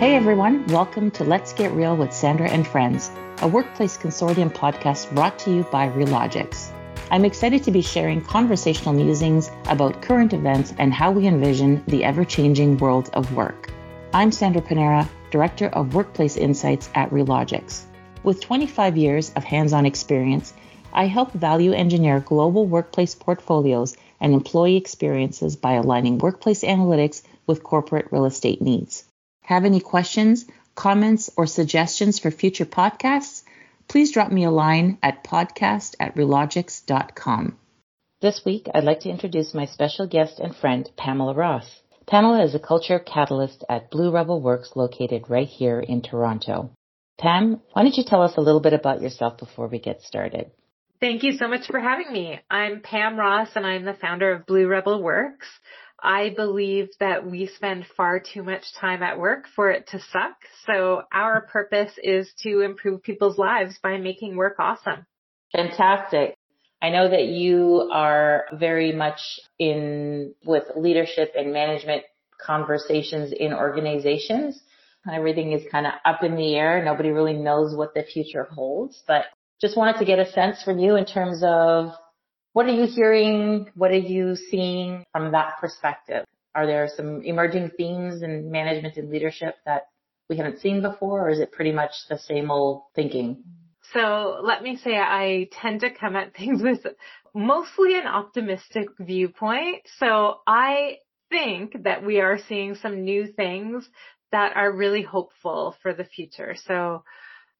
Hey everyone, welcome to Let's Get Real with Sandra and Friends, a workplace consortium podcast brought to you by Relogix. I'm excited to be sharing conversational musings about current events and how we envision the ever changing world of work. I'm Sandra Panera, Director of Workplace Insights at Relogix. With 25 years of hands on experience, I help value engineer global workplace portfolios and employee experiences by aligning workplace analytics with corporate real estate needs. Have any questions, comments, or suggestions for future podcasts? Please drop me a line at podcast at relogix.com. This week, I'd like to introduce my special guest and friend, Pamela Ross. Pamela is a culture catalyst at Blue Rebel Works located right here in Toronto. Pam, why don't you tell us a little bit about yourself before we get started? Thank you so much for having me. I'm Pam Ross and I'm the founder of Blue Rebel Works. I believe that we spend far too much time at work for it to suck. So our purpose is to improve people's lives by making work awesome. Fantastic. I know that you are very much in with leadership and management conversations in organizations. Everything is kind of up in the air. Nobody really knows what the future holds, but just wanted to get a sense from you in terms of what are you hearing? What are you seeing from that perspective? Are there some emerging themes in management and leadership that we haven't seen before, or is it pretty much the same old thinking? So let me say I tend to come at things with mostly an optimistic viewpoint. So I think that we are seeing some new things that are really hopeful for the future. So,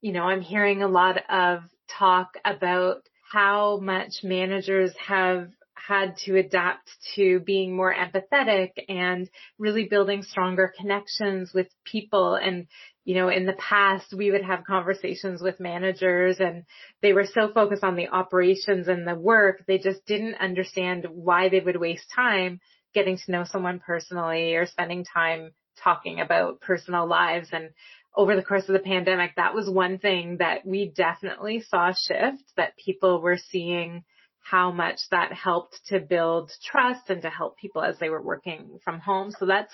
you know, I'm hearing a lot of talk about how much managers have had to adapt to being more empathetic and really building stronger connections with people. And, you know, in the past, we would have conversations with managers and they were so focused on the operations and the work, they just didn't understand why they would waste time getting to know someone personally or spending time talking about personal lives. And over the course of the pandemic, that was one thing that we definitely saw shift that people were seeing how much that helped to build trust and to help people as they were working from home. So that's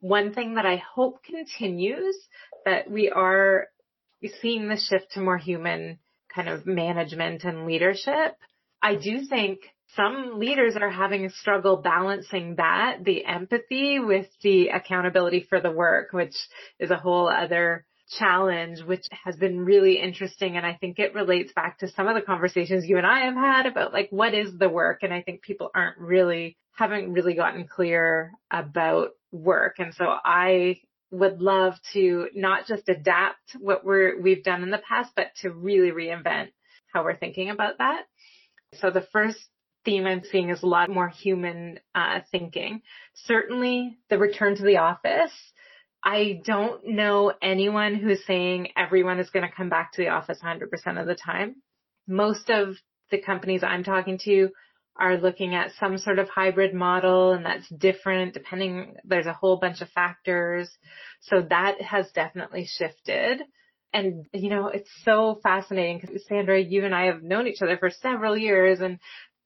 one thing that I hope continues that we are seeing the shift to more human kind of management and leadership. I do think some leaders are having a struggle balancing that, the empathy with the accountability for the work, which is a whole other challenge, which has been really interesting. And I think it relates back to some of the conversations you and I have had about like, what is the work? And I think people aren't really, haven't really gotten clear about work. And so I would love to not just adapt what we're, we've done in the past, but to really reinvent how we're thinking about that. So the first theme I'm seeing is a lot more human uh, thinking. Certainly the return to the office. I don't know anyone who's saying everyone is going to come back to the office 100% of the time. Most of the companies I'm talking to are looking at some sort of hybrid model and that's different depending, there's a whole bunch of factors. So that has definitely shifted. And, you know, it's so fascinating because Sandra, you and I have known each other for several years and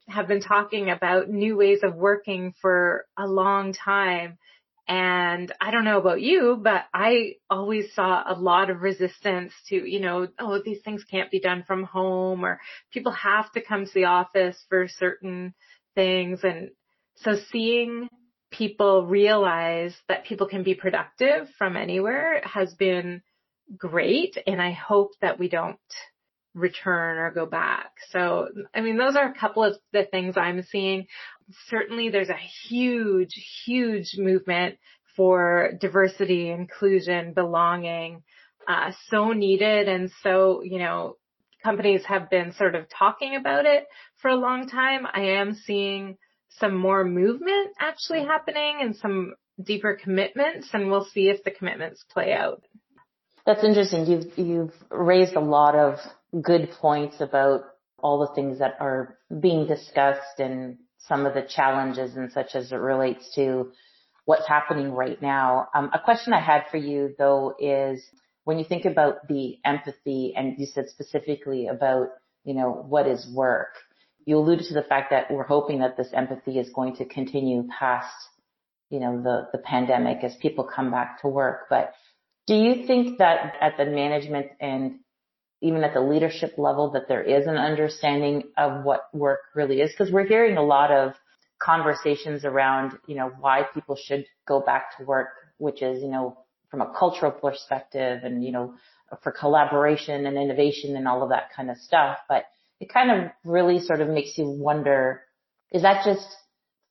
have been talking about new ways of working for a long time. And I don't know about you, but I always saw a lot of resistance to, you know, oh, these things can't be done from home or people have to come to the office for certain things. And so seeing people realize that people can be productive from anywhere has been great. And I hope that we don't return or go back. So, I mean, those are a couple of the things I'm seeing. Certainly there's a huge, huge movement for diversity, inclusion, belonging, uh, so needed and so, you know, companies have been sort of talking about it for a long time. I am seeing some more movement actually happening and some deeper commitments and we'll see if the commitments play out. That's interesting. You've, you've raised a lot of good points about all the things that are being discussed and some of the challenges and such as it relates to what's happening right now. Um, a question I had for you though is when you think about the empathy and you said specifically about, you know, what is work, you alluded to the fact that we're hoping that this empathy is going to continue past, you know, the, the pandemic as people come back to work. But Do you think that at the management and even at the leadership level that there is an understanding of what work really is? Because we're hearing a lot of conversations around, you know, why people should go back to work, which is, you know, from a cultural perspective and, you know, for collaboration and innovation and all of that kind of stuff. But it kind of really sort of makes you wonder, is that just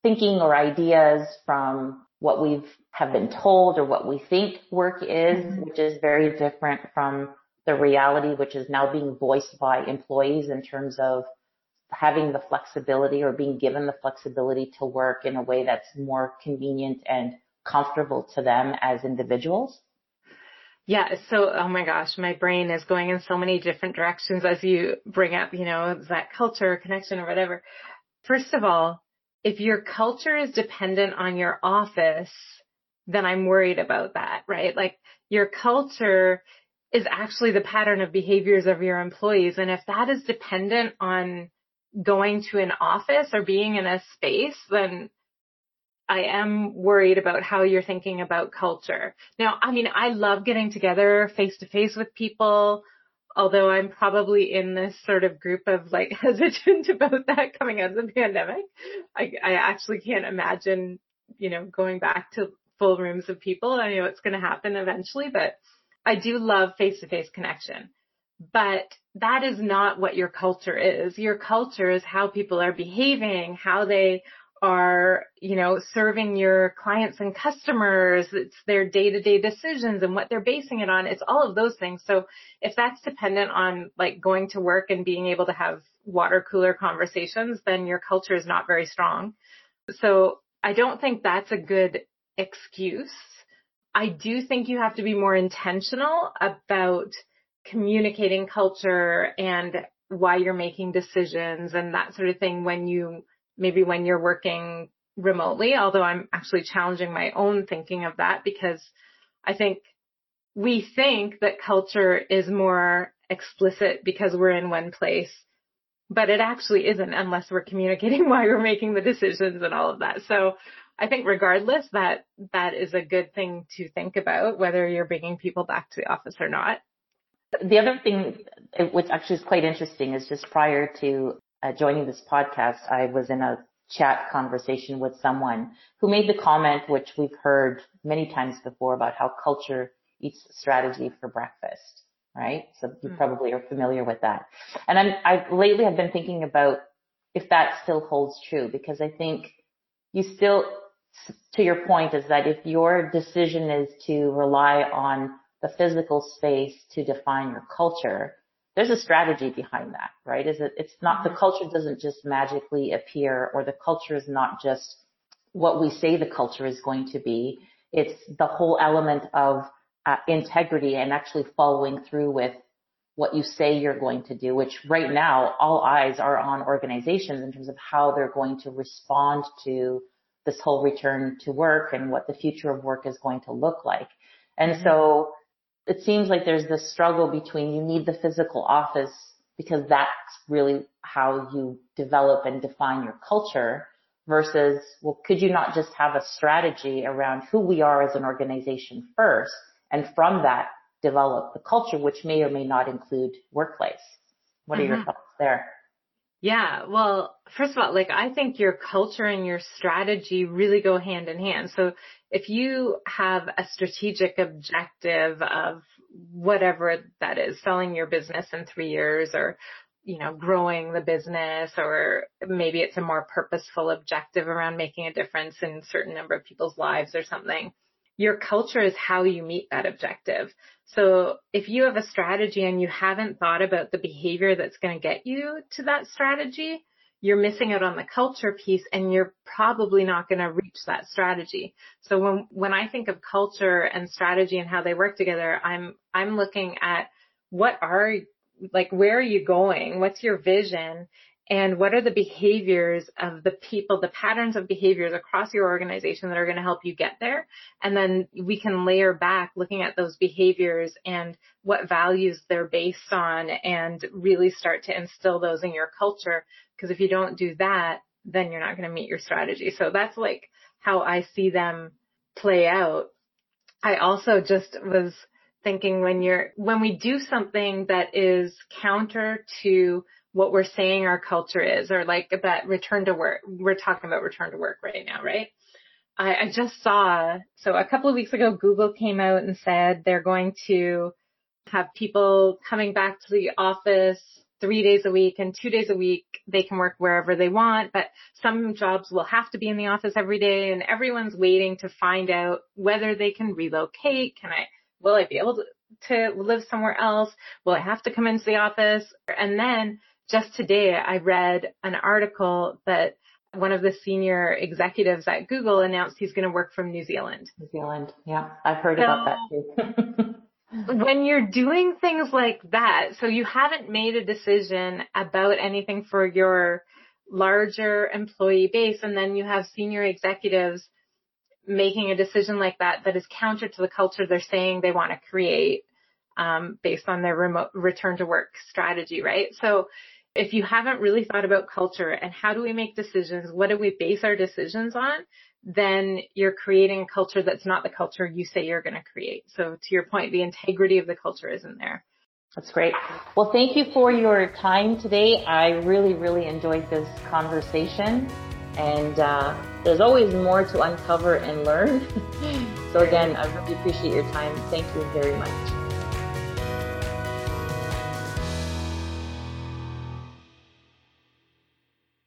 thinking or ideas from what we've have been told or what we think work is, mm-hmm. which is very different from the reality, which is now being voiced by employees in terms of having the flexibility or being given the flexibility to work in a way that's more convenient and comfortable to them as individuals? Yeah. So, oh my gosh, my brain is going in so many different directions as you bring up, you know, that culture connection or whatever. First of all, if your culture is dependent on your office, then I'm worried about that, right? Like your culture is actually the pattern of behaviors of your employees. And if that is dependent on going to an office or being in a space, then I am worried about how you're thinking about culture. Now, I mean, I love getting together face to face with people, although I'm probably in this sort of group of like hesitant about that coming out of the pandemic. I, I actually can't imagine, you know, going back to full rooms of people. I know it's going to happen eventually, but I do love face to face connection. But that is not what your culture is. Your culture is how people are behaving, how they are, you know, serving your clients and customers. It's their day to day decisions and what they're basing it on. It's all of those things. So if that's dependent on like going to work and being able to have water cooler conversations, then your culture is not very strong. So I don't think that's a good excuse. I do think you have to be more intentional about communicating culture and why you're making decisions and that sort of thing when you maybe when you're working remotely, although I'm actually challenging my own thinking of that because I think we think that culture is more explicit because we're in one place, but it actually isn't unless we're communicating why we're making the decisions and all of that. So I think regardless that that is a good thing to think about whether you're bringing people back to the office or not. The other thing, which actually is quite interesting, is just prior to uh, joining this podcast, I was in a chat conversation with someone who made the comment, which we've heard many times before about how culture eats strategy for breakfast, right? So you mm. probably are familiar with that. And I'm, I lately have been thinking about if that still holds true because I think you still, to your point is that if your decision is to rely on the physical space to define your culture, there's a strategy behind that, right? Is it, it's not, the mm-hmm. culture doesn't just magically appear or the culture is not just what we say the culture is going to be. It's the whole element of uh, integrity and actually following through with what you say you're going to do, which right now all eyes are on organizations in terms of how they're going to respond to this whole return to work and what the future of work is going to look like. And mm-hmm. so it seems like there's this struggle between you need the physical office because that's really how you develop and define your culture versus, well, could you not just have a strategy around who we are as an organization first and from that develop the culture, which may or may not include workplace? What are mm-hmm. your thoughts there? Yeah. Well, first of all, like I think your culture and your strategy really go hand in hand. So if you have a strategic objective of whatever that is, selling your business in three years or, you know, growing the business or maybe it's a more purposeful objective around making a difference in a certain number of people's lives or something your culture is how you meet that objective. So if you have a strategy and you haven't thought about the behavior that's going to get you to that strategy, you're missing out on the culture piece and you're probably not going to reach that strategy. So when, when I think of culture and strategy and how they work together, I'm, I'm looking at what are, like, where are you going? What's your vision? And what are the behaviors of the people, the patterns of behaviors across your organization that are going to help you get there. And then we can layer back looking at those behaviors and what values they're based on and really start to instill those in your culture. Because if you don't do that, then you're not going to meet your strategy. So that's like how I see them play out. I also just was thinking when you're, when we do something that is counter to what we're saying our culture is or like that return to work, we're talking about return to work right now, right? I, I just saw, so a couple of weeks ago, Google came out and said they're going to have people coming back to the office three days a week and two days a week they can work wherever they want, but some jobs will have to be in the office every day and everyone's waiting to find out whether they can relocate. Can I, will I be able to, to live somewhere else? Will I have to come into the office? And then just today I read an article that one of the senior executives at Google announced he's going to work from New Zealand. New Zealand. Yeah. I've heard so, about that too. when you're doing things like that, so you haven't made a decision about anything for your larger employee base and then you have senior executives making a decision like that that is counter to the culture they're saying they want to create um, based on their remote return to work strategy, right? So if you haven't really thought about culture and how do we make decisions, what do we base our decisions on, then you're creating a culture that's not the culture you say you're going to create. So to your point, the integrity of the culture isn't there. That's great. Well, thank you for your time today. I really, really enjoyed this conversation. And uh, there's always more to uncover and learn. so again, I really appreciate your time. Thank you very much.